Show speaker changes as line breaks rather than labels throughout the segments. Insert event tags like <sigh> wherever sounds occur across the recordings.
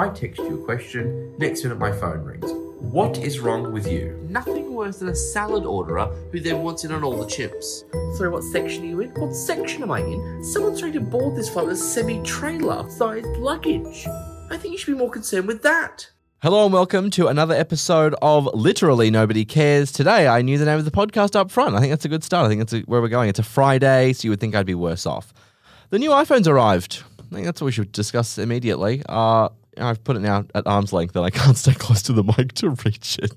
I text you a question, next minute my phone rings. What is wrong with you? Nothing worse than a salad orderer who then wants in on all the chips. Sorry, what section are you in? What section am I in? Someone's trying to board this flight with a semi-trailer sized luggage. I think you should be more concerned with that.
Hello and welcome to another episode of Literally Nobody Cares. Today, I knew the name of the podcast up front. I think that's a good start. I think that's a, where we're going. It's a Friday, so you would think I'd be worse off. The new iPhone's arrived. I think that's what we should discuss immediately. Uh, I've put it now at arm's length and I can't stay close to the mic to reach it.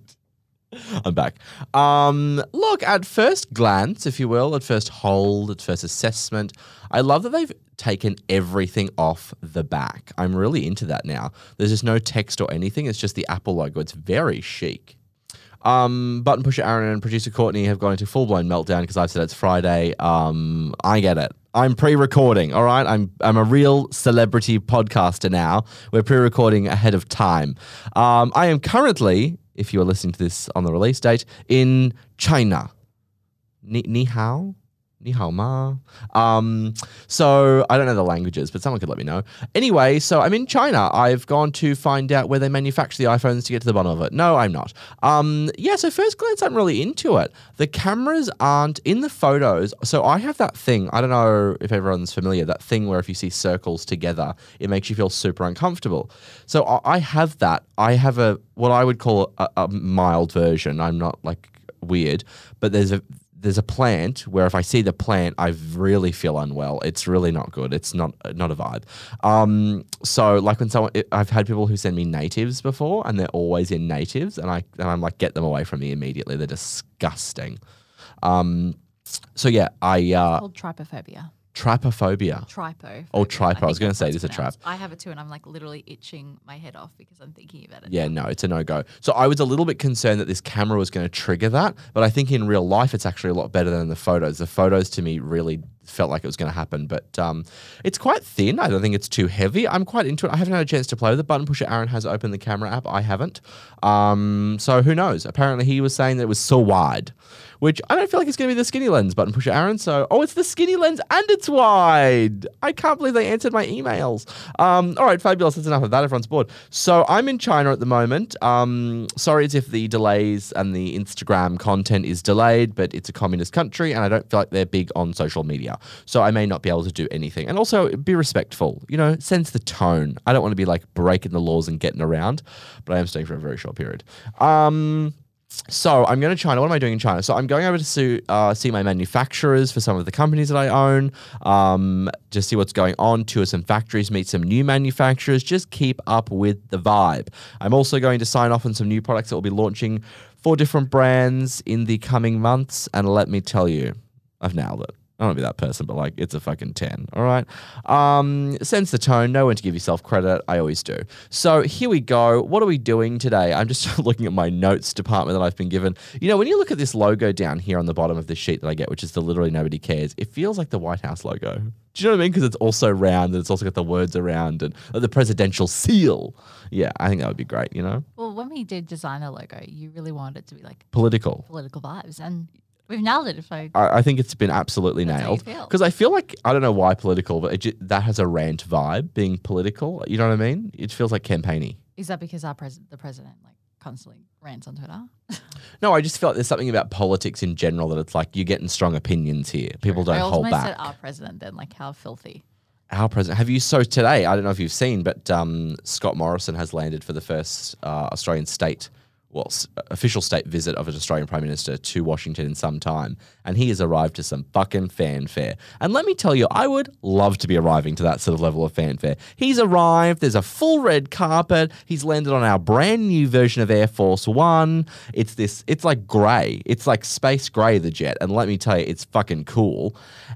I'm back. Um, look, at first glance, if you will, at first hold, at first assessment, I love that they've taken everything off the back. I'm really into that now. There's just no text or anything. It's just the Apple logo. It's very chic. Um, button pusher Aaron and producer Courtney have gone into full blown meltdown because I've said it's Friday. Um, I get it. I'm pre-recording. All right, I'm I'm a real celebrity podcaster now. We're pre-recording ahead of time. Um, I am currently, if you are listening to this on the release date, in China. Ni, ni hao, Ni hao ma. Um, so I don't know the languages, but someone could let me know. Anyway, so I'm in China. I've gone to find out where they manufacture the iPhones to get to the bottom of it. No, I'm not. Um, yeah, so first glance, I'm really into it. The cameras aren't in the photos. So I have that thing. I don't know if everyone's familiar. That thing where if you see circles together, it makes you feel super uncomfortable. So I have that. I have a what I would call a, a mild version. I'm not like weird, but there's a there's a plant where if I see the plant, I really feel unwell. It's really not good. It's not not a vibe. Um, so like when someone, I've had people who send me natives before, and they're always in natives, and I and I'm like, get them away from me immediately. They're disgusting. Um, so yeah, I uh,
called trypophobia.
Trypophobia.
Tripo.
Oh, tripo. I was gonna say it is a trap.
I have it too, and I'm like literally itching my head off because I'm thinking about it.
Yeah, no, it's a no go. So I was a little bit concerned that this camera was going to trigger that, but I think in real life it's actually a lot better than the photos. The photos to me really felt like it was going to happen, but um, it's quite thin. I don't think it's too heavy. I'm quite into it. I haven't had a chance to play with it. Button pusher Aaron has opened the camera app. I haven't. Um, so who knows? Apparently he was saying that it was so wide, which I don't feel like it's going to be the skinny lens button pusher Aaron. So oh, it's the skinny lens and it's wide. I can't believe they answered my emails. Um, all right, fabulous. That's enough of that. Everyone's bored. So I'm in China at the moment. Um, sorry if the delays and the Instagram content is delayed, but it's a communist country and I don't feel like they're big on social media. So I may not be able to do anything. And also be respectful, you know, sense the tone. I don't want to be like breaking the laws and getting around, but I am staying for a very short period. Um, so I'm going to China. What am I doing in China? So I'm going over to see, uh, see my manufacturers for some of the companies that I own, um, just see what's going on, tour some factories, meet some new manufacturers, just keep up with the vibe. I'm also going to sign off on some new products that will be launching for different brands in the coming months. And let me tell you, I've nailed it. I don't want to be that person, but like it's a fucking 10. All right. Um, sense the tone, know when to give yourself credit. I always do. So here we go. What are we doing today? I'm just <laughs> looking at my notes department that I've been given. You know, when you look at this logo down here on the bottom of the sheet that I get, which is the literally nobody cares, it feels like the White House logo. Do you know what I mean? Because it's also round and it's also got the words around and uh, the presidential seal. Yeah, I think that would be great, you know?
Well, when we did design the logo, you really wanted it to be like
Political.
political vibes, and we've nailed it. If I
I, I think it's been absolutely
That's how you
nailed
feel.
because I feel like I don't know why political, but it ju- that has a rant vibe. Being political, you know what I mean? It feels like campaigny.
is that because our pres- the president like constantly rants on Twitter. <laughs>
No, I just feel like there's something about politics in general that it's like you're getting strong opinions here. People don't
I
hold
almost
back.
said our president then, like how filthy.
Our president. Have you so today? I don't know if you've seen, but um, Scott Morrison has landed for the first uh, Australian state, well, official state visit of an Australian prime minister to Washington in some time, and he has arrived to some fucking fanfare. And let me tell you, I would love to be arriving to that sort of level of fanfare. He's arrived. There's a full red carpet. He's landed on our brand new version of Air Force One. It's this. It's like grey. It's like space grey, the jet. And let me tell you, it's fucking cool.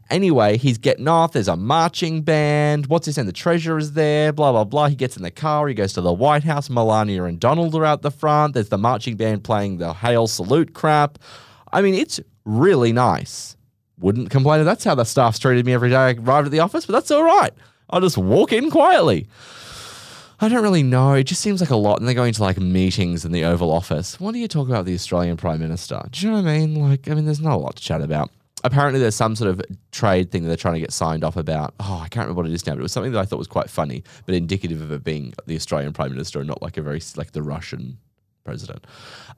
Anyway, he's getting off. There's a marching band. What's his name? The treasurer's there. Blah blah blah. He gets in the car. He goes to the White House. Melania and Donald are out the front. There's the marching band playing the hail salute crap. I mean, it's really nice. Wouldn't complain if that's how the staff's treated me every day I arrived at the office, but that's all right. I'll just walk in quietly. I don't really know. It just seems like a lot. And they're going to like meetings in the Oval Office. What do you talk about the Australian Prime Minister? Do you know what I mean? Like, I mean, there's not a lot to chat about. apparently there's some sort of trade thing that they're trying to get signed off about. Oh, I can't remember what it is now, but it was something that I thought was quite funny, but indicative of it being the Australian Prime Minister and not like a very like the Russian president.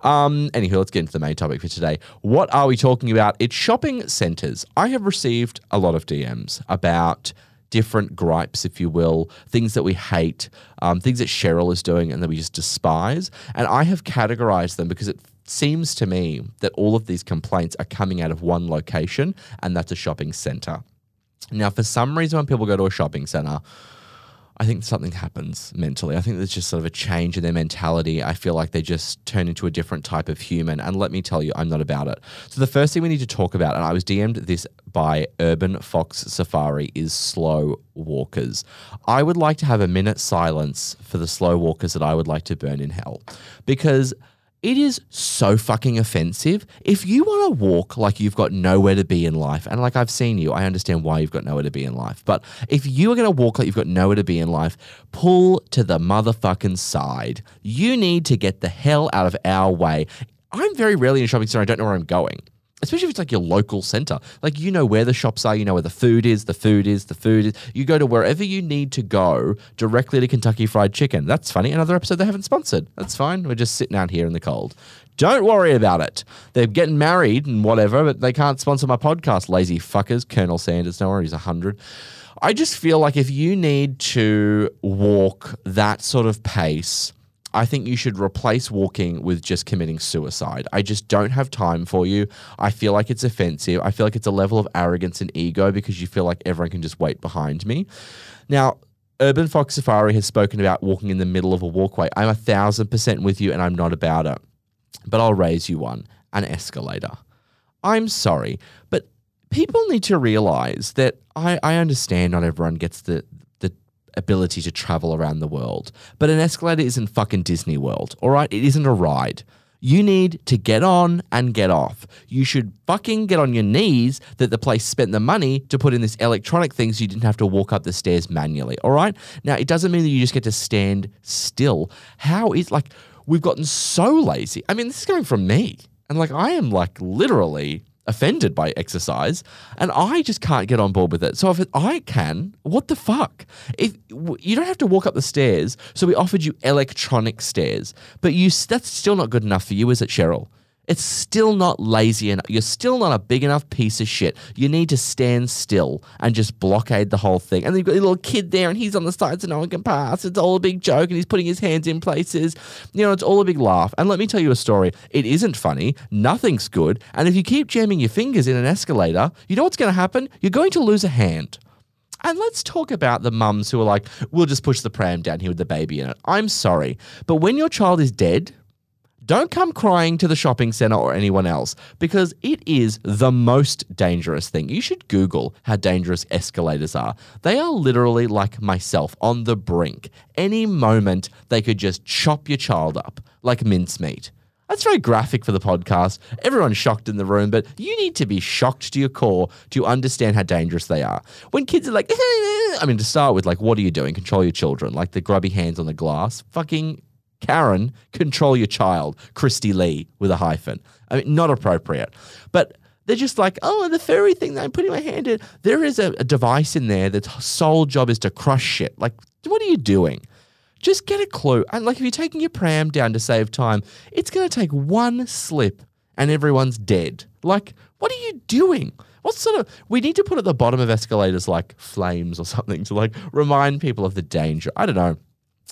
Um, anywho, let's get into the main topic for today. What are we talking about? It's shopping centers. I have received a lot of DMs about different gripes, if you will, things that we hate, um, things that Cheryl is doing and that we just despise. And I have categorized them because it seems to me that all of these complaints are coming out of one location, and that's a shopping center. Now, for some reason, when people go to a shopping center, I think something happens mentally. I think there's just sort of a change in their mentality. I feel like they just turn into a different type of human. And let me tell you, I'm not about it. So, the first thing we need to talk about, and I was DM'd this by Urban Fox Safari, is slow walkers. I would like to have a minute silence for the slow walkers that I would like to burn in hell because it is so fucking offensive. If you want to walk like you've got nowhere to be in life, and like I've seen you, I understand why you've got nowhere to be in life. But if you are going to walk like you've got nowhere to be in life, pull to the motherfucking side. You need to get the hell out of our way. I'm very rarely in a shopping center. I don't know where I'm going especially if it's like your local center. Like you know where the shops are, you know where the food is, the food is, the food is. You go to wherever you need to go directly to Kentucky Fried Chicken. That's funny. Another episode they haven't sponsored. That's fine. We're just sitting out here in the cold. Don't worry about it. They're getting married and whatever, but they can't sponsor my podcast, lazy fuckers. Colonel Sanders, no worries, 100. I just feel like if you need to walk that sort of pace, I think you should replace walking with just committing suicide. I just don't have time for you. I feel like it's offensive. I feel like it's a level of arrogance and ego because you feel like everyone can just wait behind me. Now, Urban Fox Safari has spoken about walking in the middle of a walkway. I'm a thousand percent with you and I'm not about it. But I'll raise you one an escalator. I'm sorry, but people need to realize that I, I understand not everyone gets the, ability to travel around the world. But an escalator isn't fucking Disney World, all right? It isn't a ride. You need to get on and get off. You should fucking get on your knees that the place spent the money to put in this electronic thing so you didn't have to walk up the stairs manually. All right. Now, it doesn't mean that you just get to stand still. How is like, we've gotten so lazy. I mean, this is coming from me. And like, I am like literally offended by exercise, and I just can't get on board with it. So if I can, what the fuck? If you don't have to walk up the stairs, so we offered you electronic stairs, but you that's still not good enough for you, is it, Cheryl? It's still not lazy enough. You're still not a big enough piece of shit. You need to stand still and just blockade the whole thing. And then you've got a little kid there and he's on the side so no one can pass. It's all a big joke and he's putting his hands in places. You know, it's all a big laugh. And let me tell you a story. It isn't funny. Nothing's good. And if you keep jamming your fingers in an escalator, you know what's going to happen? You're going to lose a hand. And let's talk about the mums who are like, we'll just push the pram down here with the baby in it. I'm sorry. But when your child is dead, don't come crying to the shopping center or anyone else because it is the most dangerous thing. You should Google how dangerous escalators are. They are literally like myself on the brink. Any moment they could just chop your child up like mincemeat. That's very graphic for the podcast. Everyone's shocked in the room, but you need to be shocked to your core to understand how dangerous they are. When kids are like, <laughs> I mean, to start with, like, what are you doing? Control your children. Like the grubby hands on the glass. Fucking Karen, control your child, Christy Lee with a hyphen. I mean, not appropriate. But they're just like, oh, the furry thing that I'm putting my hand in. There is a, a device in there that's sole job is to crush shit. Like, what are you doing? Just get a clue. And like, if you're taking your pram down to save time, it's going to take one slip and everyone's dead. Like, what are you doing? What sort of we need to put at the bottom of escalators like flames or <laughs> something to like remind people of the danger. I don't know.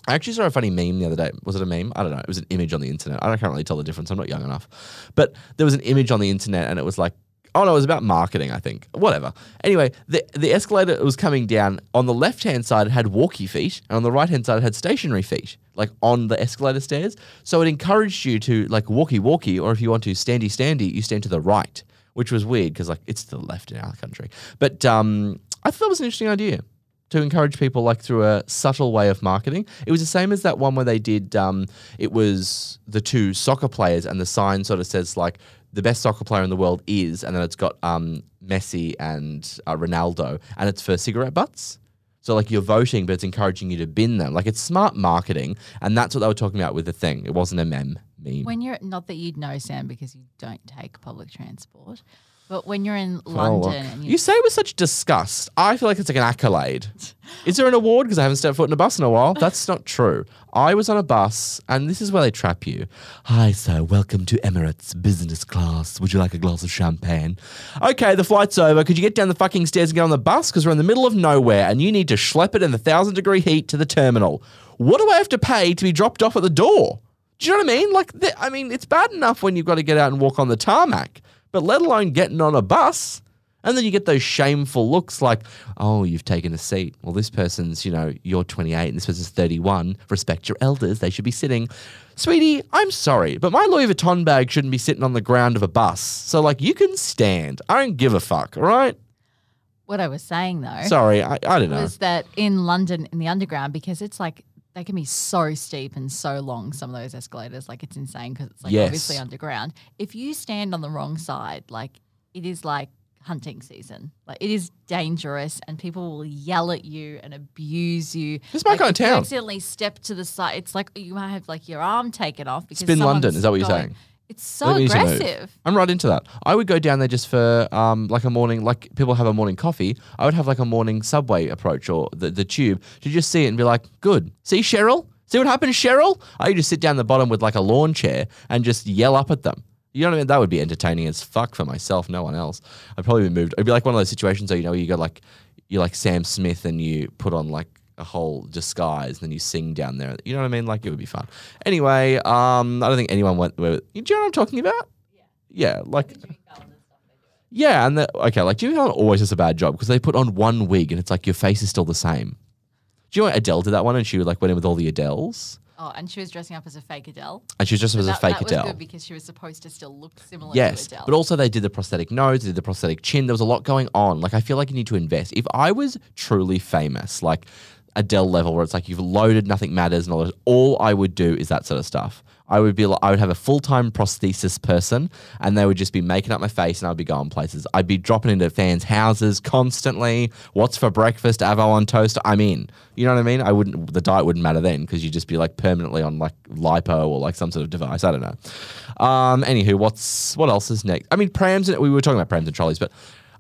I actually saw a funny meme the other day. Was it a meme? I don't know. It was an image on the internet. I can't really tell the difference. I'm not young enough. But there was an image on the internet and it was like, oh no, it was about marketing, I think. Whatever. Anyway, the, the escalator was coming down. On the left hand side, it had walkie feet. And on the right hand side, it had stationary feet, like on the escalator stairs. So it encouraged you to like walkie walkie, or if you want to standy standy, you stand to the right, which was weird because like it's to the left in our country. But um, I thought that was an interesting idea to encourage people like through a subtle way of marketing. It was the same as that one where they did um, it was the two soccer players and the sign sort of says like the best soccer player in the world is and then it's got um, Messi and uh, Ronaldo and it's for cigarette butts. So like you're voting, but it's encouraging you to bin them. Like it's smart marketing, and that's what they were talking about with the thing. It wasn't a mem meme.
When you're not that you'd know, Sam, because you don't take public transport. But when you're in London and
you
you,
say it with such disgust. I feel like it's like an accolade. <laughs> Is there an award because I haven't stepped foot in a bus in a while? That's not true. I was on a bus, and this is where they trap you. Hi, sir. Welcome to Emirates business class. Would you like a glass of champagne? Okay, the flight's over. Could you get down the fucking stairs and get on the bus? Because we're in the middle of nowhere, and you need to schlep it in the thousand degree heat to the terminal. What do I have to pay to be dropped off at the door? Do you know what I mean? Like, th- I mean, it's bad enough when you've got to get out and walk on the tarmac, but let alone getting on a bus. And then you get those shameful looks like, oh, you've taken a seat. Well, this person's, you know, you're 28 and this person's 31. Respect your elders. They should be sitting. Sweetie, I'm sorry, but my Louis Vuitton bag shouldn't be sitting on the ground of a bus. So, like, you can stand. I don't give a fuck, all right?
what I was saying though
Sorry, I, I don't know.
was that in London in the underground because it's like they can be so steep and so long. Some of those escalators, like it's insane because it's like
Yes.
obviously underground. If you stand on the wrong side, like it is like hunting season. Like it is dangerous, and people will yell at you and abuse you.
This is my
like,
kind of town.
accidentally step to the side. It's like you might have like your arm taken off because
Spin London, is that what you're
going-
saying?
It's so
Let me use a
aggressive.
I'm right into that. I would go down there just for um, like a morning, like people have a morning coffee. I would have like a morning subway approach or the, the tube to just see it and be like, good. See Cheryl? See what happened, Cheryl? I would just sit down the bottom with like a lawn chair and just yell up at them. You know what I mean? That would be entertaining as fuck for myself, no one else. I'd probably be moved. It'd be like one of those situations where, you know, you go like, you're like Sam Smith and you put on like a whole disguise and then you sing down there. You know what I mean? Like it would be fun. Anyway, um, I don't think anyone went. With, do you know what I'm talking about? Yeah, Yeah, like. Yeah, and the, okay, like Jimmy Fallon always does a bad job because they put on one wig and it's like your face is still the same. Do you know what Adele did that one and she like went in with all the Adeles
Oh, and she was dressing up as a fake Adele.
and she was just as a fake
that was
Adele.
good because she was supposed to still look similar
Yes,
to Adele.
but also they did the prosthetic nose, they did the prosthetic chin. There was a lot going on. Like I feel like you need to invest. If I was truly famous, like Adele level, where it's like you've loaded, nothing matters, and all all I would do is that sort of stuff. I would be, like, I would have a full time prosthesis person, and they would just be making up my face, and I'd be going places. I'd be dropping into fans' houses constantly. What's for breakfast? Avo on toast. I'm in. You know what I mean? I wouldn't. The diet wouldn't matter then because you'd just be like permanently on like lipo or like some sort of device. I don't know. Um. Anywho, what's what else is next? I mean, prams. And, we were talking about prams and trolleys, but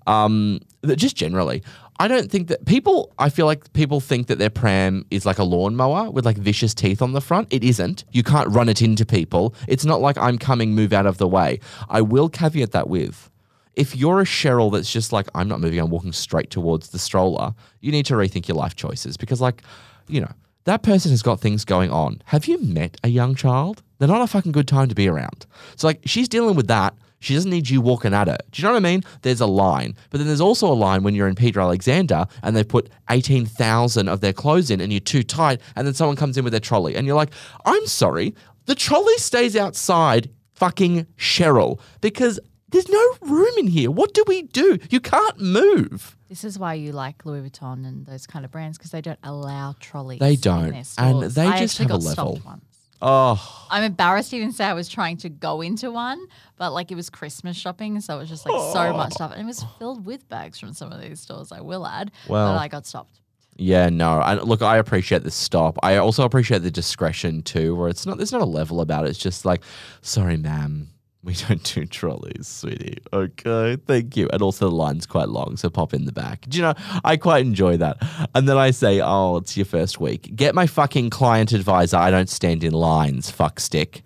um, just generally, I don't think that people. I feel like people think that their pram is like a lawnmower with like vicious teeth on the front. It isn't. You can't run it into people. It's not like I'm coming, move out of the way. I will caveat that with. If you're a Cheryl that's just like, I'm not moving, I'm walking straight towards the stroller, you need to rethink your life choices because, like, you know, that person has got things going on. Have you met a young child? They're not a fucking good time to be around. So, like, she's dealing with that. She doesn't need you walking at her. Do you know what I mean? There's a line. But then there's also a line when you're in Peter Alexander and they put 18,000 of their clothes in and you're too tight and then someone comes in with their trolley and you're like, I'm sorry. The trolley stays outside fucking Cheryl because there's no room in here. What do we do? You can't move.
This is why you like Louis Vuitton and those kind of brands because they don't allow trolleys.
They don't, and they
I
just have a level. Oh,
I'm embarrassed to even say I was trying to go into one, but like it was Christmas shopping, so it was just like so much oh. stuff, and it was filled with bags from some of these stores. I will add,
Well.
but I got stopped.
Yeah, no. And look, I appreciate the stop. I also appreciate the discretion too, where it's not there's not a level about it. It's just like, sorry, ma'am. We don't do trolleys, sweetie. Okay, thank you. And also the line's quite long, so pop in the back. Do you know, I quite enjoy that. And then I say, oh, it's your first week. Get my fucking client advisor. I don't stand in lines, fuck stick.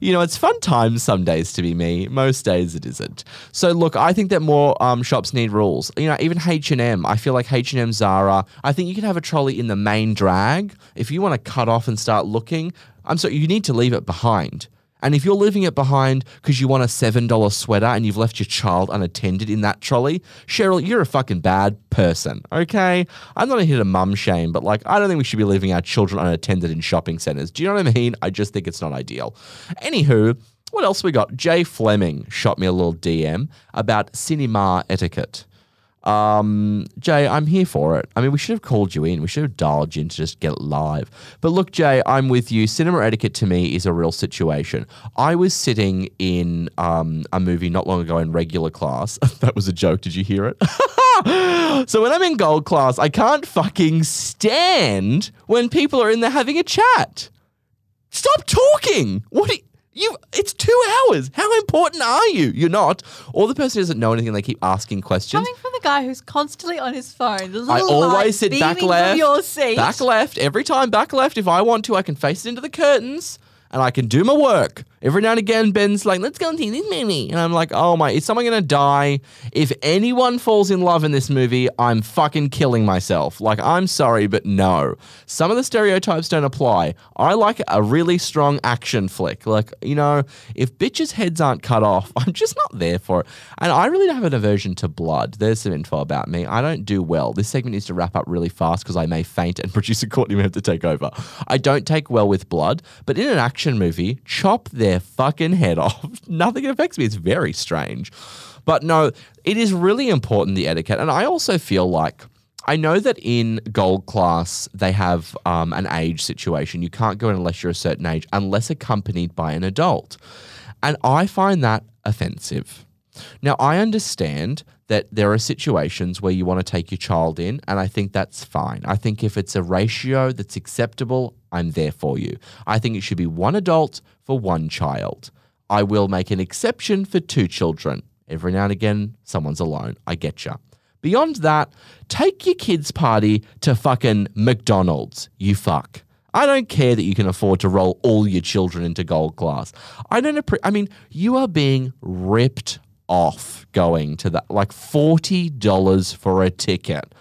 You know, it's fun times some days to be me. Most days it isn't. So look, I think that more um, shops need rules. You know, even H&M. I feel like H&M, Zara. I think you can have a trolley in the main drag. If you want to cut off and start looking, I'm sorry, you need to leave it behind. And if you're leaving it behind because you want a $7 sweater and you've left your child unattended in that trolley, Cheryl, you're a fucking bad person, okay? I'm not here to mum shame, but like, I don't think we should be leaving our children unattended in shopping centers. Do you know what I mean? I just think it's not ideal. Anywho, what else we got? Jay Fleming shot me a little DM about cinema etiquette. Um, Jay, I'm here for it. I mean, we should have called you in. We should have dialed you in to just get live. But look, Jay, I'm with you. Cinema etiquette to me is a real situation. I was sitting in um, a movie not long ago in regular class. <laughs> that was a joke. Did you hear it? <laughs> so when I'm in gold class, I can't fucking stand when people are in there having a chat. Stop talking. What? Are you, You, it's two hours. How important are you? You're not. Or the person doesn't know anything. and They keep asking questions.
Coming from the guy who's constantly on his phone, the
I
little
always
light
sit back left.
your seat.
Back left. Every time back left. If I want to, I can face it into the curtains and I can do my work. Every now and again, Ben's like, let's go and see this movie. And I'm like, oh my, is someone going to die? If anyone falls in love in this movie, I'm fucking killing myself. Like, I'm sorry, but no. Some of the stereotypes don't apply. I like a really strong action flick. Like, you know, if bitches' heads aren't cut off, <laughs> I'm just not there for it. And I really don't have an aversion to blood. There's some info about me. I don't do well. This segment needs to wrap up really fast because I may faint and <laughs> producer Courtney may have to take over. I don't take well with blood, but in an action movie, chop their fucking head <laughs> off. Nothing affects me. It's very strange. But no, it is really important, the etiquette. And I also feel like I know that in gold class, they have um, an age situation. You can't go in unless you're a certain age, unless accompanied by an adult. And I find that offensive. Now, I understand that there are situations where you want to take your child in, and I think that's fine. I think if it's a ratio that's acceptable, I'm there for you. I think it should be one adult for one child. I will make an exception for two children. Every now and again, someone's alone. I get you. Beyond that, take your kids' party to fucking McDonald's, you fuck. I don't care that you can afford to roll all your children into gold class. I don't appre- I mean, you are being ripped off going to that like $40 for a ticket.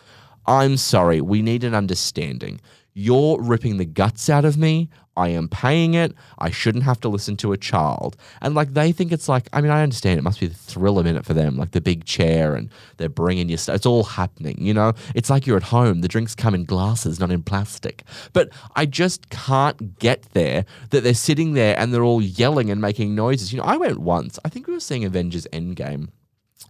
I'm sorry, we need an understanding. You're ripping the guts out of me. I am paying it. I shouldn't have to listen to a child. And like they think it's like, I mean, I understand it must be the thrill a minute for them, like the big chair and they're bringing you stuff. It's all happening, you know? It's like you're at home. The drinks come in glasses, not in plastic. But I just can't get there that they're sitting there and they're all yelling and making noises. You know, I went once, I think we were seeing Avengers Endgame.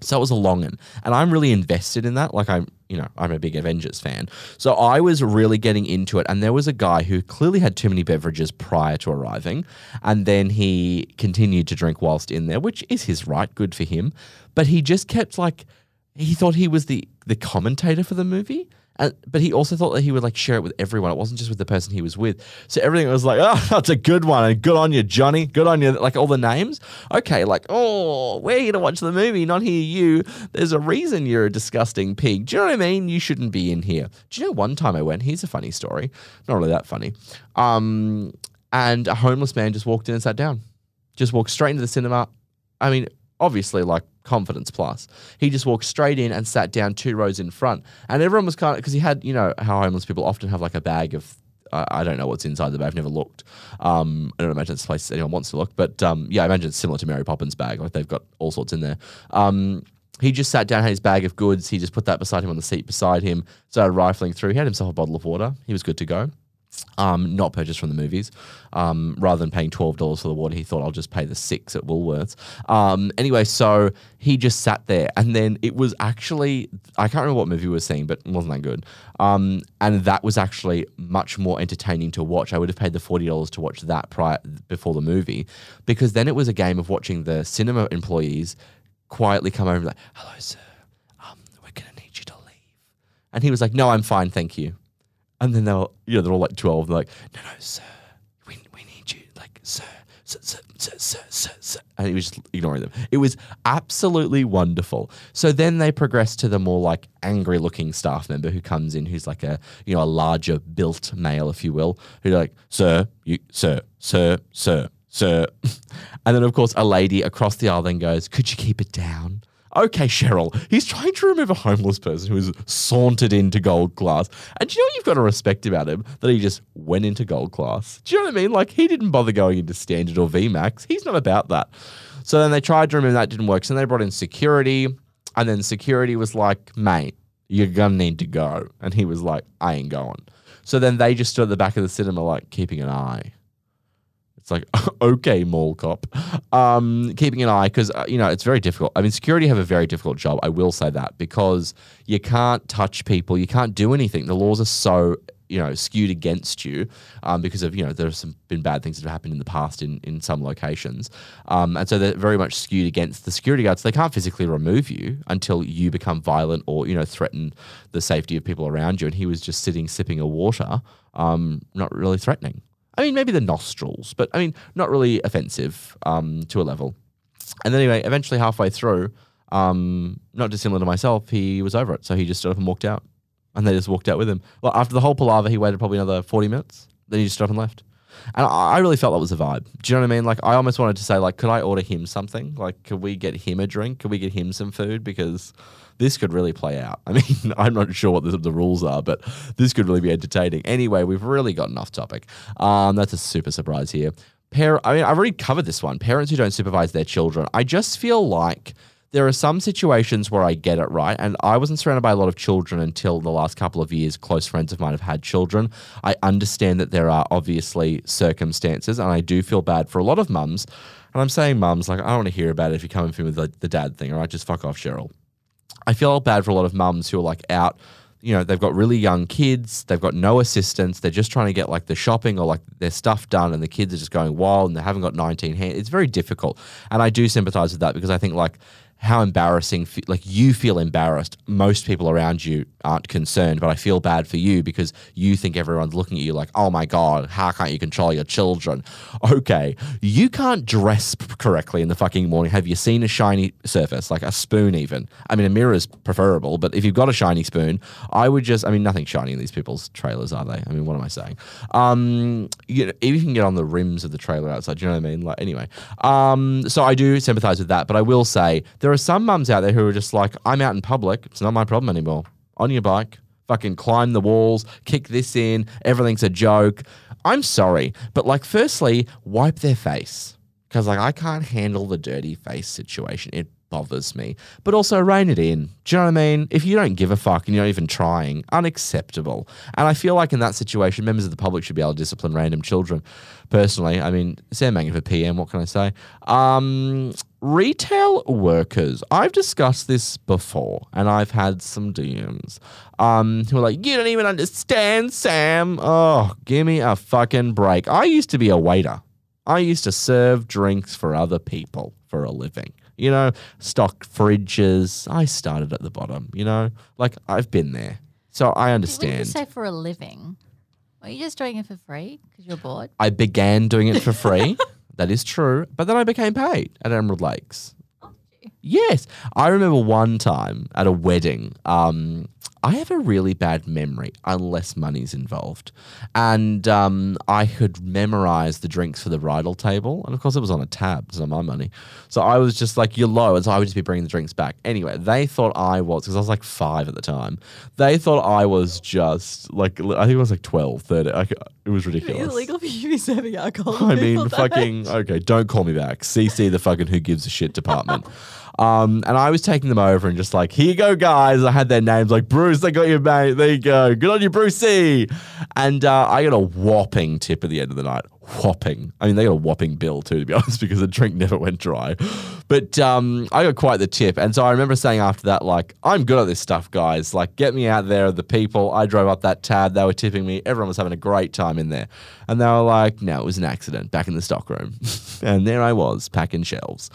So it was a long one, and I'm really invested in that. Like I'm, you know, I'm a big Avengers fan. So I was really getting into it, and there was a guy who clearly had too many beverages prior to arriving, and then he continued to drink whilst in there, which is his right, good for him. But he just kept like, he thought he was the the commentator for the movie. And, but he also thought that he would like share it with everyone. It wasn't just with the person he was with. So everything was like, oh, that's a good one. And good on you, Johnny. Good on you. Like all the names. Okay, like, oh, we're here to watch the movie, not hear you. There's a reason you're a disgusting pig. Do you know what I mean? You shouldn't be in here. Do you know one time I went, here's a funny story. Not really that funny. Um, and a homeless man just walked in and sat down. Just walked straight into the cinema. I mean, obviously, like confidence plus. He just walked straight in and sat down two rows in front. And everyone was kind of, because he had, you know, how homeless people often have like a bag of, I, don't know what's inside the bag. I've never looked. Um, I don't imagine it's a place anyone wants to look. But um, yeah, I imagine it's similar to Mary Poppins' bag. Like they've got all sorts in there. Um, he just sat down, had his bag of goods. He just put that beside him on the seat beside him, started rifling through. He had himself a bottle of water. He was good to go um, not purchased from the movies. Um, rather than paying twelve dollars for the water, he thought I'll just pay the six at Woolworths. Um, anyway, so he just sat there, and then it was actually I can't remember what movie we were seeing, but it wasn't that good. Um, and that was actually much more entertaining to watch. I would have paid the forty dollars to watch that prior before the movie, because then it was a game of watching the cinema employees quietly come over and be like, "Hello, sir, um, we're gonna need you to leave," and he was like, "No, I'm fine, thank you." And then they're, you know, they're all like 12. They're like, no, no, sir, we, we need you. Like, sir, sir, sir, sir, sir, sir, sir. And he was just ignoring them. It was absolutely wonderful. So then they progress to the more like angry looking staff member who comes in, who's like a, you know, a larger built male, if you will, who's like, sir, you, sir, sir, sir, sir. <laughs> and then, of course, a lady across the aisle then goes, could you keep it down? Okay, Cheryl, he's trying to remove a homeless person who has sauntered into gold class. And do you know what you've got to respect about him? That he just went into gold class. Do you know what I mean? Like, he didn't bother going into standard or VMAX. He's not about that. So then they tried to remove that, didn't work. So then they brought in security. And then security was like, mate, you're going to need to go. And he was like, I ain't going. So then they just stood at the back of the cinema, like, keeping an eye. It's like, <laughs> okay, mall cop. Um, keeping an eye because, uh, you know, it's very difficult. I mean, security have a very difficult job. I will say that because you can't touch people. You can't do anything. The laws are so, you know, skewed against you um, because of, you know, there's some been bad things that have happened in the past in, in some locations. Um, and so they're very much skewed against the security guards. They can't physically remove you until you become violent or, you know, threaten the safety of people around you. And he was just sitting, sipping a water, um, not really threatening. I mean, maybe the nostrils, but I mean, not really offensive um, to a level. And then anyway, eventually halfway through, um, not dissimilar to myself, he was over it. So he just stood up and walked out. And they just walked out with him. Well, after the whole palaver, he waited probably another 40 minutes. Then he just stood up and left. And I I really felt that was a vibe. Do you know what I mean? Like, I almost wanted to say, like, could I order him something? Like, could we get him a drink? Could we get him some food? Because this could really play out. I mean, <laughs> I'm not sure what the, the rules are, but this could really be entertaining. Anyway, we've really gotten off topic. Um, that's a super surprise here. Par- I mean, I've already covered this one. Parents who don't supervise their children. I just feel like there are some situations where I get it right. And I wasn't surrounded by a lot of children until the last couple of years. Close friends of mine have had children. I understand that there are obviously circumstances, and I do feel bad for a lot of mums. And I'm saying mums, like, I don't want to hear about it if you're coming from with like, the dad thing, all right? Just fuck off, Cheryl. I feel bad for a lot of mums who are like out, you know, they've got really young kids, they've got no assistance, they're just trying to get like the shopping or like their stuff done, and the kids are just going wild and they haven't got 19 hands. It's very difficult. And I do sympathize with that because I think like how embarrassing, like you feel embarrassed. Most people around you aren't concerned, but I feel bad for you because you think everyone's looking at you like, oh my God, how can't you control your children? <laughs> Okay, you can't dress correctly in the fucking morning. Have you seen a shiny surface, like a spoon even? I mean, a mirror is preferable, but if you've got a shiny spoon, I would just, I mean, nothing shiny in these people's trailers, are they? I mean, what am I saying? Um, you know, if you can get on the rims of the trailer outside, you know what I mean? Like, anyway, um, so I do sympathize with that, but I will say there are some mums out there who are just like, I'm out in public, it's not my problem anymore. On your bike, fucking climb the walls, kick this in, everything's a joke. I'm sorry, but like, firstly, wipe their face because like I can't handle the dirty face situation. It bothers me. But also rein it in. Do you know what I mean? If you don't give a fuck and you're not even trying, unacceptable. And I feel like in that situation, members of the public should be able to discipline random children. Personally, I mean, Sam Mangan for PM, what can I say? Um, retail workers. I've discussed this before and I've had some DMs um, who are like, you don't even understand, Sam. Oh, give me a fucking break. I used to be a waiter. I used to serve drinks for other people for a living. You know, stock fridges. I started at the bottom, you know? Like, I've been there. So I
When you
understand.
say for a living, are you just doing it for free because you're bored?
I began doing it for free. <laughs> that is true. But then I became paid at Emerald Lakes. Yes. I remember one time at a wedding, um, I have a really bad memory unless money's involved. And um, I could memorize the drinks for the bridal table. And of course, it was on a tab. It's not my money. So I was just like, you're low. And so I would just be bringing the drinks back. Anyway, they thought I was, because I was like five at the time, they thought I was just like, I think it was like 12, 13. I, it was ridiculous.
for you to be serving alcohol.
I <laughs> mean, fucking okay. Don't call me back. CC the fucking who gives a shit department. <laughs> Um, and I was taking them over and just like, here you go, guys. I had their names like Bruce. I got you, mate. There you go. Good on you, Brucey. And uh, I got a whopping tip at the end of the night. Whopping. I mean, they got a whopping bill too, to be <laughs> honest, because the drink never went dry. But um, I got quite the tip. And so I remember saying after that, like, I'm good at this stuff, guys. Like, get me out there. The people. I drove up that tab. They were tipping me. Everyone was having a great time in there. And they were like, no, it was an accident back in the stockroom. <laughs> and there I was, packing shelves.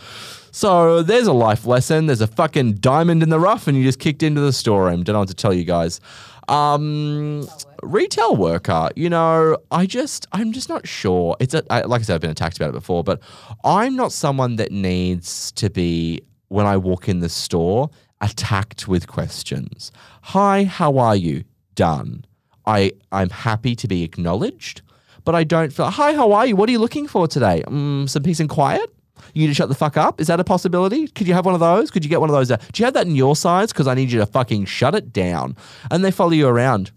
So there's a life lesson. There's a fucking diamond in the rough, and you just kicked into the storeroom. Don't know what to tell you guys. Um, retail worker, you know, I just, I'm just not sure. It's a, I, like I said, I've been attacked about it before, but I'm not someone that needs to be when I walk in the store attacked with questions. Hi, how are you? Done. I, I'm happy to be acknowledged, but I don't feel. Hi, how are you? What are you looking for today? Mm, some peace and quiet. You need to shut the fuck up. Is that a possibility? Could you have one of those? Could you get one of those? Do you have that in your size? Because I need you to fucking shut it down. And they follow you around.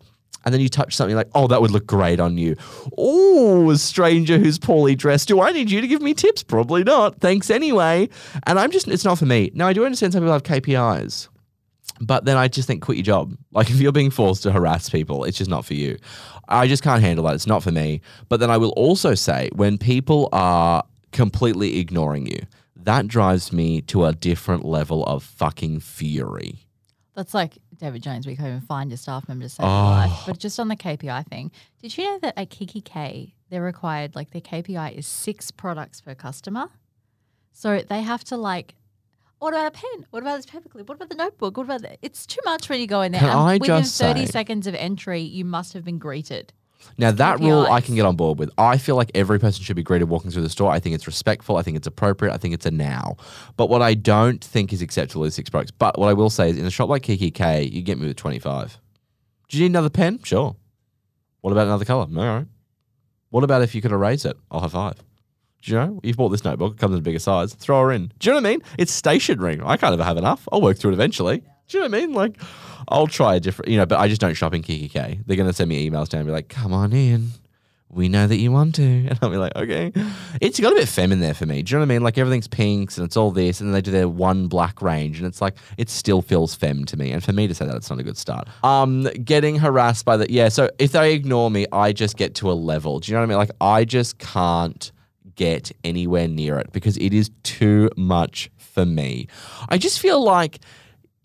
And then you touch something like, oh, that would look great on you. Oh, a stranger who's poorly dressed. Do I need you to give me tips? Probably not. Thanks anyway. And I'm just, it's not for me. Now, I do understand some people have KPIs. But then I just think quit your job. <laughs> Like if you're being forced to harass people, it's just not for you. I just can't handle that. It's not for me. But then I will also say when people are completely ignoring you, that drives me to a different level of fucking fury.
That's like David Jones. We can't even find your staff member to save
Oh.
your life. But just on the KPI thing, did you know that at kikki.K, they're required, like their KPI is six products per customer? So they have to like, what about a pen? What about this paperclip? What about the notebook? What about the, It's too much when you go in there.
Can
and
I
within
just
30
say-
seconds of entry, you must have been greeted.
Now that rule I can get on board with. I feel like every person should be greeted walking through the store. I think it's respectful. I think it's appropriate. I think it's a now. But what I don't think is acceptable is six bucks. But what I will say is, in a shop like kikki.K, you get me with twenty five. Do you need another pen? Sure. What about another color? All right. What about if you could erase it? I'll have five. Do you know? You've bought this notebook, it comes in a bigger size. Throw her in. Do you know what I mean? It's stationary. I can't ever have enough. I'll work through it eventually. Do you know what I mean? Like, I'll try a different, you know, but I just don't shop in kikki.K. They're going to send me emails down and be like, come on in. We know that you want to. <laughs> And I'll be like, okay. It's got a bit femme in there for me. Do you know what I mean? Like, everything's pinks and it's all this. And then they do their one black range. And it's like, it still feels femme to me. And for me to say that, it's not a good start. Um, Getting harassed by the, yeah. So if they ignore me, I just get to a level. Do you know what I mean? Like, I just can't get anywhere near it because it is too much for me. I just feel like,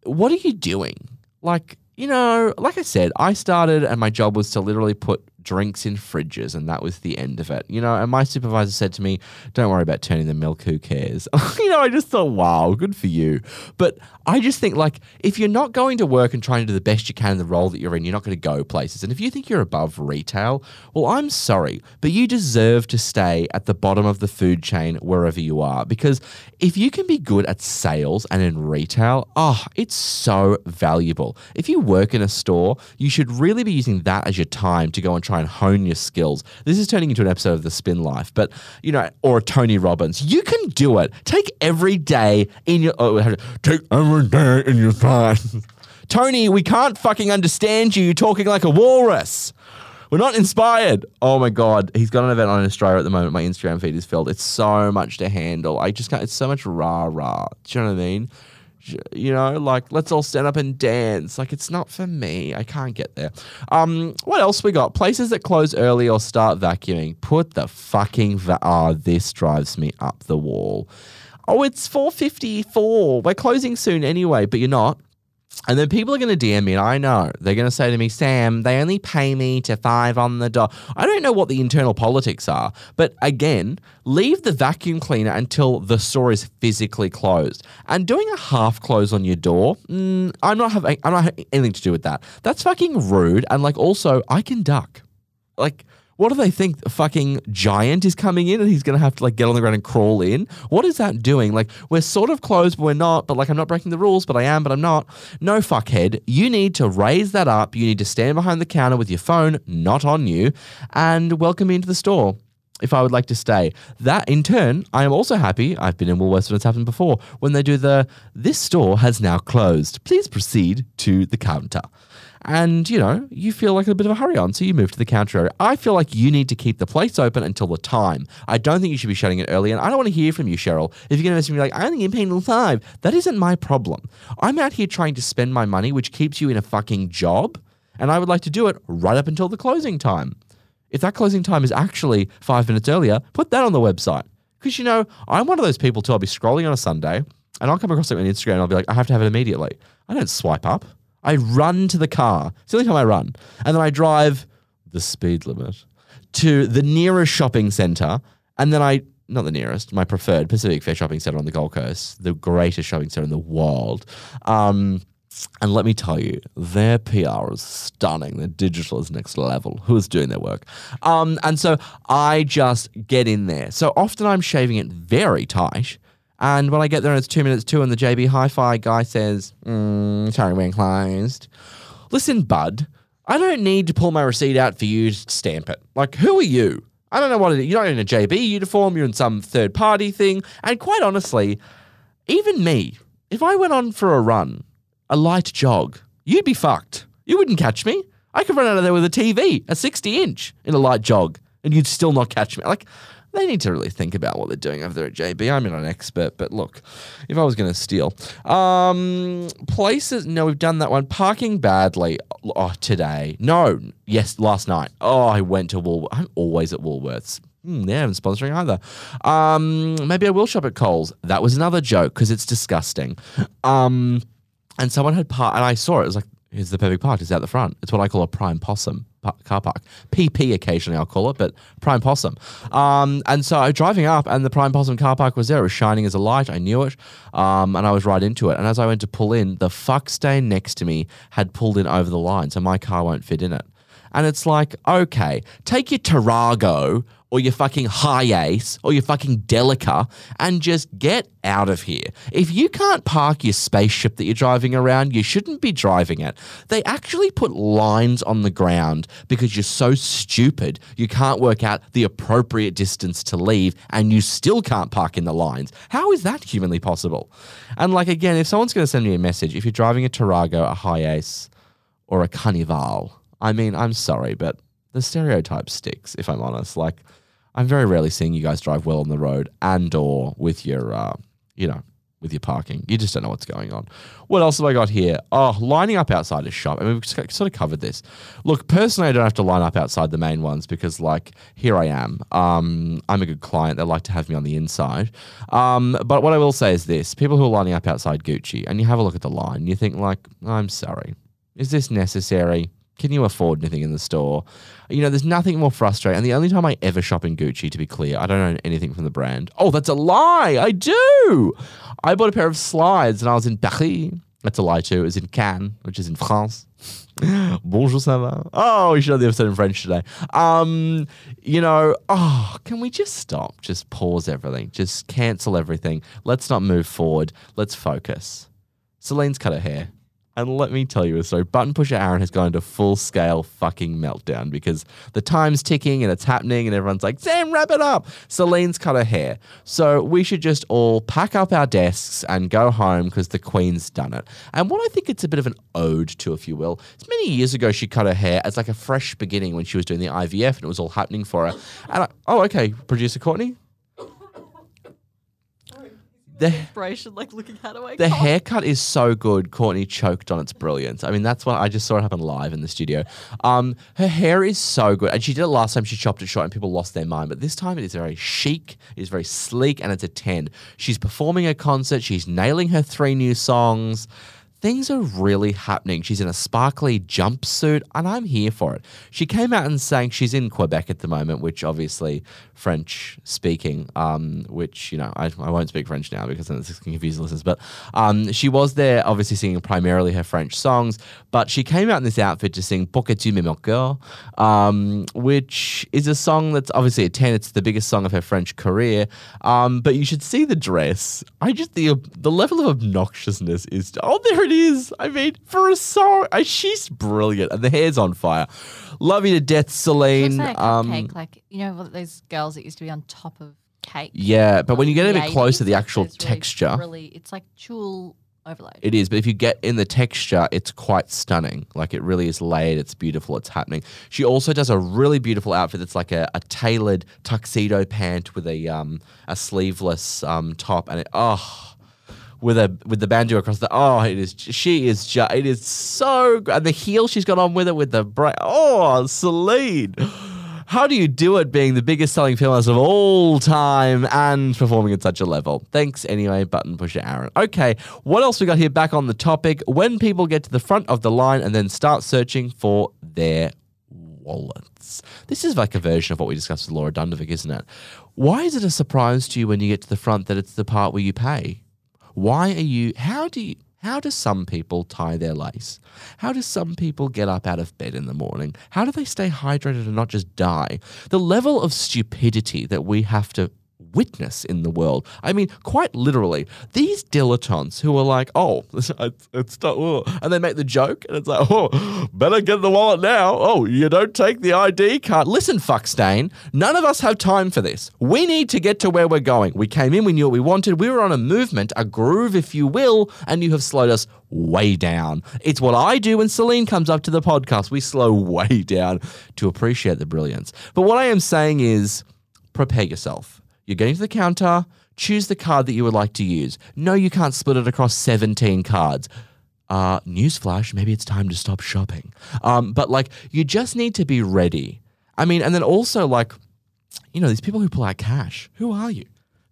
what are you doing? Like, you know, like I said, I started and my job was to literally put drinks in fridges and that was the end of it. You know, and my supervisor said to me, Don't worry about turning the milk, who cares? <laughs> you know, I just thought, wow, good for you. But I just think like if you're not going to work and trying to do the best you can in the role that you're in, you're not going to go places. And if you think you're above retail, well, I'm sorry, but you deserve to stay at the bottom of the food chain wherever you are. Because if you can be good at sales and in retail, oh, it's so valuable. If you work in a store, you should really be using that as your time to go and try and hone your skills. This is turning into an episode of The Spin Life, but you know, or Tony Robbins. You can do it. Take every day in your oh, take every day in your time. <laughs> Tony, we can't fucking understand you. You're talking like a walrus. We're not inspired. Oh my god, he's got an event on in Australia at the moment. My Instagram feed is filled. It's so much to handle. I just can't. It's so much rah rah. Do you know what I mean? You know, like let's all stand up and dance. Like it's not for me. I can't get there. Um, what else we got? Places that close early or start vacuuming. Put the fucking va- oh, this drives me up the wall. Oh, it's four fifty four. We're closing soon anyway, but you're not. And then people are going to DM me, and I know they're going to say to me, Sam, they only pay me to five on the dot. I don't know what the internal politics are, but again, leave the vacuum cleaner until the store is physically closed. And doing a half close on your door, mm, I'm not having, I'm not having anything to do with that. That's fucking rude. And like, also, I can duck. Like, what do they think? A fucking giant is coming in and he's gonna have to like get on the ground and crawl in. What is that doing? Like we're sort of closed, but we're not. But like I'm not breaking the rules, but I am, but I'm not. No fuckhead. You need to raise that up. You need to stand behind the counter with your phone not on you, and welcome me into the store. If I would like to stay, that in turn, I am also happy. I've been in Woolworths when it's happened before. When they do the this store has now closed. Please proceed to the counter and you know you feel like a bit of a hurry on so you move to the counter area. I feel like you need to keep the place open until the time. I don't think you should be shutting it early and i don't want to hear from you cheryl if you're going to message me like i only get paid until five. That isn't my problem. I'm out here trying to spend my money which keeps you in a fucking job and i would like to do it right up until the closing time. If that closing time is actually five minutes earlier put that on the website. Because you know i'm one of those people too i'll be scrolling on a sunday and i'll come across something on instagram and i'll be like i have to have it immediately. I don't swipe up I run to the car. It's the only time I run. And then I drive the speed limit to the nearest shopping center. And then I, not the nearest, my preferred Pacific Fair Shopping Center on the Gold Coast, the greatest shopping center in the world. Um, and let me tell you, their PR is stunning. Their digital is next level. Who is doing their work? Um, and so I just get in there. So often I'm shaving it very tight. And when I get there it's two minutes two, and the JB Hi Fi guy says, mm, sorry, we're closed. Listen, bud, I don't need to pull my receipt out for you to stamp it. Like, who are you? I don't know what it is. You're not in a JB uniform, you're in some third party thing. And quite honestly, even me, if I went on for a run, a light jog, you'd be fucked. You wouldn't catch me. I could run out of there with a TV, a 60 inch, in a light jog, and you'd still not catch me. Like, they need to really think about what they're doing over there at JB. I'm not an expert, but look, if I was going to steal, um, places. No, we've done that one. Parking badly. Oh, today. No, yes, last night. Oh, I went to Woolworths. I'm always at Woolworths. Hmm, they haven't sponsoring either. Um, maybe I will shop at Coles. That was another joke because it's disgusting. Um, and someone had part, and I saw it. It was like, here's the perfect park. It's out the front. It's what I call a prime possum car park. PP occasionally I'll call it, but prime possum. Um, and so I was driving up, and the prime possum car park was there. It was shining as a light. I knew it, um, and I was right into it. And as I went to pull in, the fuck stain next to me had pulled in over the line, so my car won't fit in it. And it's like, okay, take your Tarago or your fucking HiAce or your fucking Delica and just get out of here. If you can't park your spaceship that you're driving around, you shouldn't be driving it. They actually put lines on the ground because you're so stupid you can't work out the appropriate distance to leave and you still can't park in the lines. How is that humanly possible? And like again, if someone's going to send me a message, if you're driving a Tarago, a HiAce, or a Carnival, I mean, I'm sorry, but the stereotype sticks. If I'm honest, like I'm very rarely seeing you guys drive well on the road and or with your, uh, you know, with your parking. You just don't know what's going on. What else have I got here? Oh, lining up outside a shop. I mean, we've sort of covered this. Look, personally, I don't have to line up outside the main ones because, like, here I am. Um, I'm a good client. They like to have me on the inside. Um, but what I will say is this: people who are lining up outside Gucci, and you have a look at the line, you think, like, I'm sorry, is this necessary? Can you afford anything in the store? You know, there's nothing more frustrating. And the only time I ever shop in Gucci, to be clear, I don't own anything from the brand. Oh, that's a lie. I do. I bought a pair of slides and I was in Paris. That's a lie too. It was in Cannes, which is in France. <laughs> Bonjour, ça va? Oh, we should have the episode in French today. Um, you know, oh, can we just stop? Just pause everything. Just cancel everything. Let's not move forward. Let's focus. Celine's cut her hair. And let me tell you a story. Button Pusher Aaron has gone into full scale fucking meltdown because the time's ticking and it's happening, and everyone's like, Sam, wrap it up. Celine's cut her hair. So we should just all pack up our desks and go home because the Queen's done it. And what I think it's a bit of an ode to, if you will, it's many years ago she cut her hair as like a fresh beginning when she was doing the IVF and it was all happening for her. And I, oh, okay, producer Courtney. The, <laughs>
Inspiration, like looking how do I
the haircut is so good. Courtney choked on its brilliance. I mean, that's what I just saw it happen live in the studio. Um, her hair is so good, and she did it last time. She chopped it short, and people lost their mind. But this time, it is very chic. It is very sleek, and it's a ten. She's performing a concert. She's nailing her three new songs. Things are really happening. She's in a sparkly jumpsuit, and I'm here for it. She came out and sang she's in Quebec at the moment, which obviously French speaking, um, which, you know, I, I won't speak French now because then it's confusing listeners. But um, she was there, obviously singing primarily her French songs, but she came out in this outfit to sing Pour que tu m'aimes encore, um, which is a song that's obviously a 10. It's the biggest song of her French career. Um, but you should see the dress. I just, the, the level of obnoxiousness is, oh, there it is. I mean, for a song, uh, she's brilliant, and the hair's on fire. Love you to death, Celine.
Looks like
Um,
cupcake, like you know what those girls that used to be on top of cake.
yeah, but when you get a
in
bit
the
to the actual
really
texture,
really, it's like jewel overload.
It is, but if you get in the texture, it's quite stunning. Like it really is layered. It's beautiful. It's happening. She also does a really beautiful outfit that's like a, a tailored tuxedo pant with a um a sleeveless um top, and it oh with a with the banjo across the oh it is she is it is so and the heel she's got on with it with the bra oh Celine. How do you do it being the biggest selling film of all time and performing at such a level? Thanks anyway, button pusher Aaron. Okay, what else we got here back on the topic? When people get to the front of the line and then start searching for their wallets. This is like a version of what we discussed with Laura Dundovic, isn't it? Why is it a surprise to you when you get to the front that it's the part where you pay? Why are you how do you how do some people tie their lace? How do some people get up out of bed in the morning? How do they stay hydrated and not just die? The level of stupidity that we have to witness in the world. I mean, quite literally, these dilettantes who are like, oh, <laughs> it's, it's oh, and they make the joke, and it's like, oh, better get the wallet now. Oh, you don't take the ID card. Listen, fuckstain, none of us have time for this. We need to get to where we're going. We came in, we knew what we wanted. We were on a movement, a groove, if you will, and you have slowed us way down. It's what I do when Celine comes up to the podcast. We slow <laughs> way down to appreciate the brilliance. But what I am saying is, prepare yourself. You're getting to the counter, choose the card that you would like to use. No, you can't split it across 17 cards. Uh, newsflash, maybe it's time to stop shopping. Um, but like, you just need to be ready. I mean, and then also, like, you know, these people who pull out cash, who are you?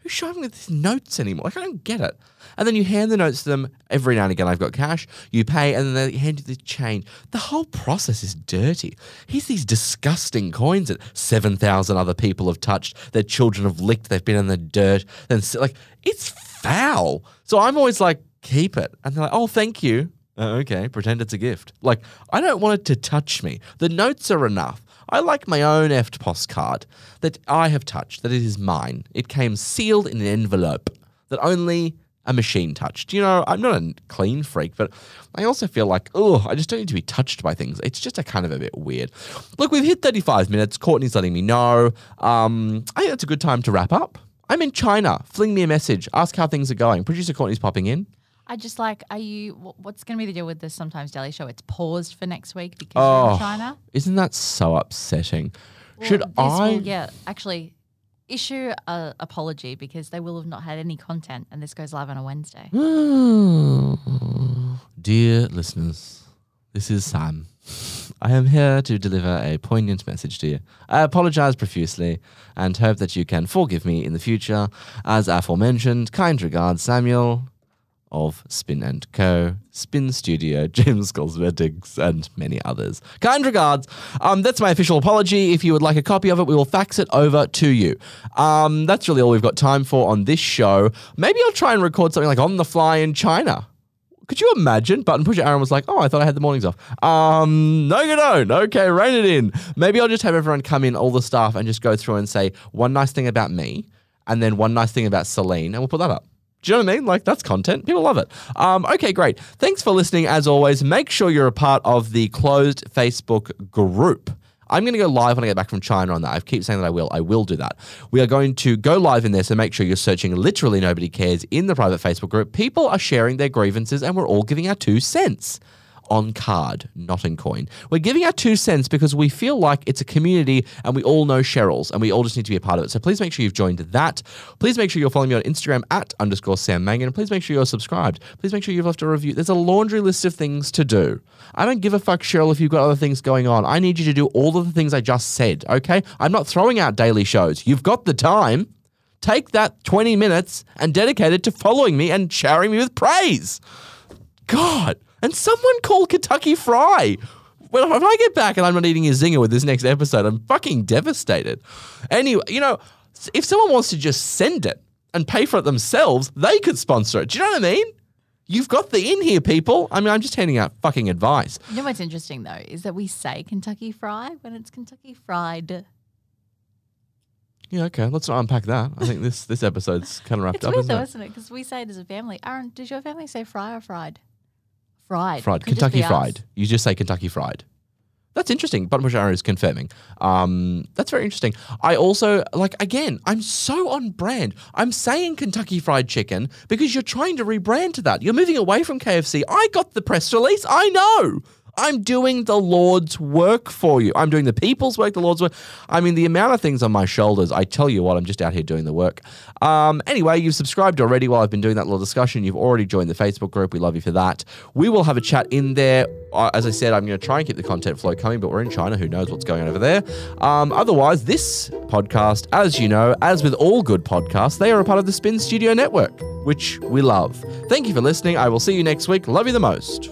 Who's showing me these notes anymore? Like, I don't get it. And then you hand the notes to them every now and again. I've got cash. You pay, and then they hand you the change. The whole process is dirty. Here's these disgusting coins that seven thousand other people have touched. Their children have licked. They've been in the dirt. Then like it's foul. So I'm always like, keep it. And they're like, oh, thank you. Uh, okay, pretend it's a gift. Like, I don't want it to touch me. The notes are enough. I like my own EFTPOS card that I have touched, that it is mine. It came sealed in an envelope that only a machine touched. You know, I'm not a clean freak, but I also feel like, oh, I just don't need to be touched by things. It's just a kind of a bit weird. Look, we've hit 35 minutes. Courtney's letting me know. Um, I think that's a good time to wrap up. I'm in China. Fling me a message. Ask how things are going. Producer Courtney's popping in.
I just like, are you, what's going to be the deal with the Sometimes Daily Show? It's paused for next week because you're
Oh,
in China.
Isn't that so upsetting? Should
Well, this
I?
Will, yeah, actually, issue a apology because they will have not had any content, and this goes live on a Wednesday. <gasps>
Dear listeners, this is Sam. I am here to deliver a poignant message to you. I apologize profusely and hope that you can forgive me in the future. As aforementioned, kind regards, Samuel of Spin and Co, Spin Studio, <laughs> James Cosmetics, and many others. Kind regards. Um, that's my official apology. If you would like a copy of it, we will fax it over to you. Um, that's really all we've got time for on this show. Maybe I'll try and record something like on the fly in China. Could you imagine? Button pusher Aaron was like, "Oh, I thought I had the mornings off." Um, no, you don't. Okay, rein it in. Maybe I'll just have everyone come in, all the staff, and just go through and say one nice thing about me, and then one nice thing about Celine, and we'll put that up. Do you know what I mean? Like that's content. People love it. Um, okay, great. Thanks for listening. As always, make sure you're a part of the closed Facebook group. I'm going to go live when I get back from China on that. I keep saying that I will. I will do that. We are going to go live in there, so make sure you're searching literally nobody cares in the private Facebook group. People are sharing their grievances, and we're all giving our two cents on card, not in coin. We're giving our two cents because we feel like it's a community and we all know Cheryl's and we all just need to be a part of it. So please make sure you've joined that. Please make sure you're following me on Instagram at underscore Sam Mangan. And please make sure you're subscribed. Please make sure you've left a review. There's a laundry list of things to do. I don't give a fuck, Cheryl, if you've got other things going on. I need you to do all of the things I just said, okay? I'm not throwing out daily shows. You've got the time. Take that 20 minutes and dedicate it to following me and showering me with praise. God. And someone call Kentucky Fry. Well, if I get back and I'm not eating a zinger with this next episode, I'm fucking devastated. Anyway, you know, if someone wants to just send it and pay for it themselves, they could sponsor it. Do you know what I mean? You've got the in here, people. I mean, I'm just handing out fucking advice.
You know what's interesting though is that we say Kentucky Fry when it's Kentucky Fried.
Yeah, okay. Let's not unpack that. I think this this episode's kind of wrapped
It's
up,
weird
isn't
though,
it?
isn't it? Because we say it as a family. Aaron, does your family say fry or fried? Fried.
Fried. Kentucky
be us.
Fried. You just say Kentucky Fried. That's interesting. Button Pusher Aaron is confirming. Um, that's very interesting. I also, like, again, I'm so on brand. I'm saying Kentucky Fried Chicken because you're trying to rebrand to that. You're moving away from KFC. I got the press release. I know. I'm doing the Lord's work for you. I'm doing the people's work, the Lord's work. I mean, the amount of things on my shoulders, I tell you what, I'm just out here doing the work. Um, anyway, you've subscribed already while I've been doing that little discussion. You've already joined the Facebook group. We love you for that. We will have a chat in there. Uh, as I said, I'm going to try and keep the content flow coming, but we're in China. Who knows what's going on over there? Um, otherwise, this podcast, as you know, as with all good podcasts, they are a part of the Spin Studio Network, which we love. Thank you for listening. I will see you next week. Love you the most.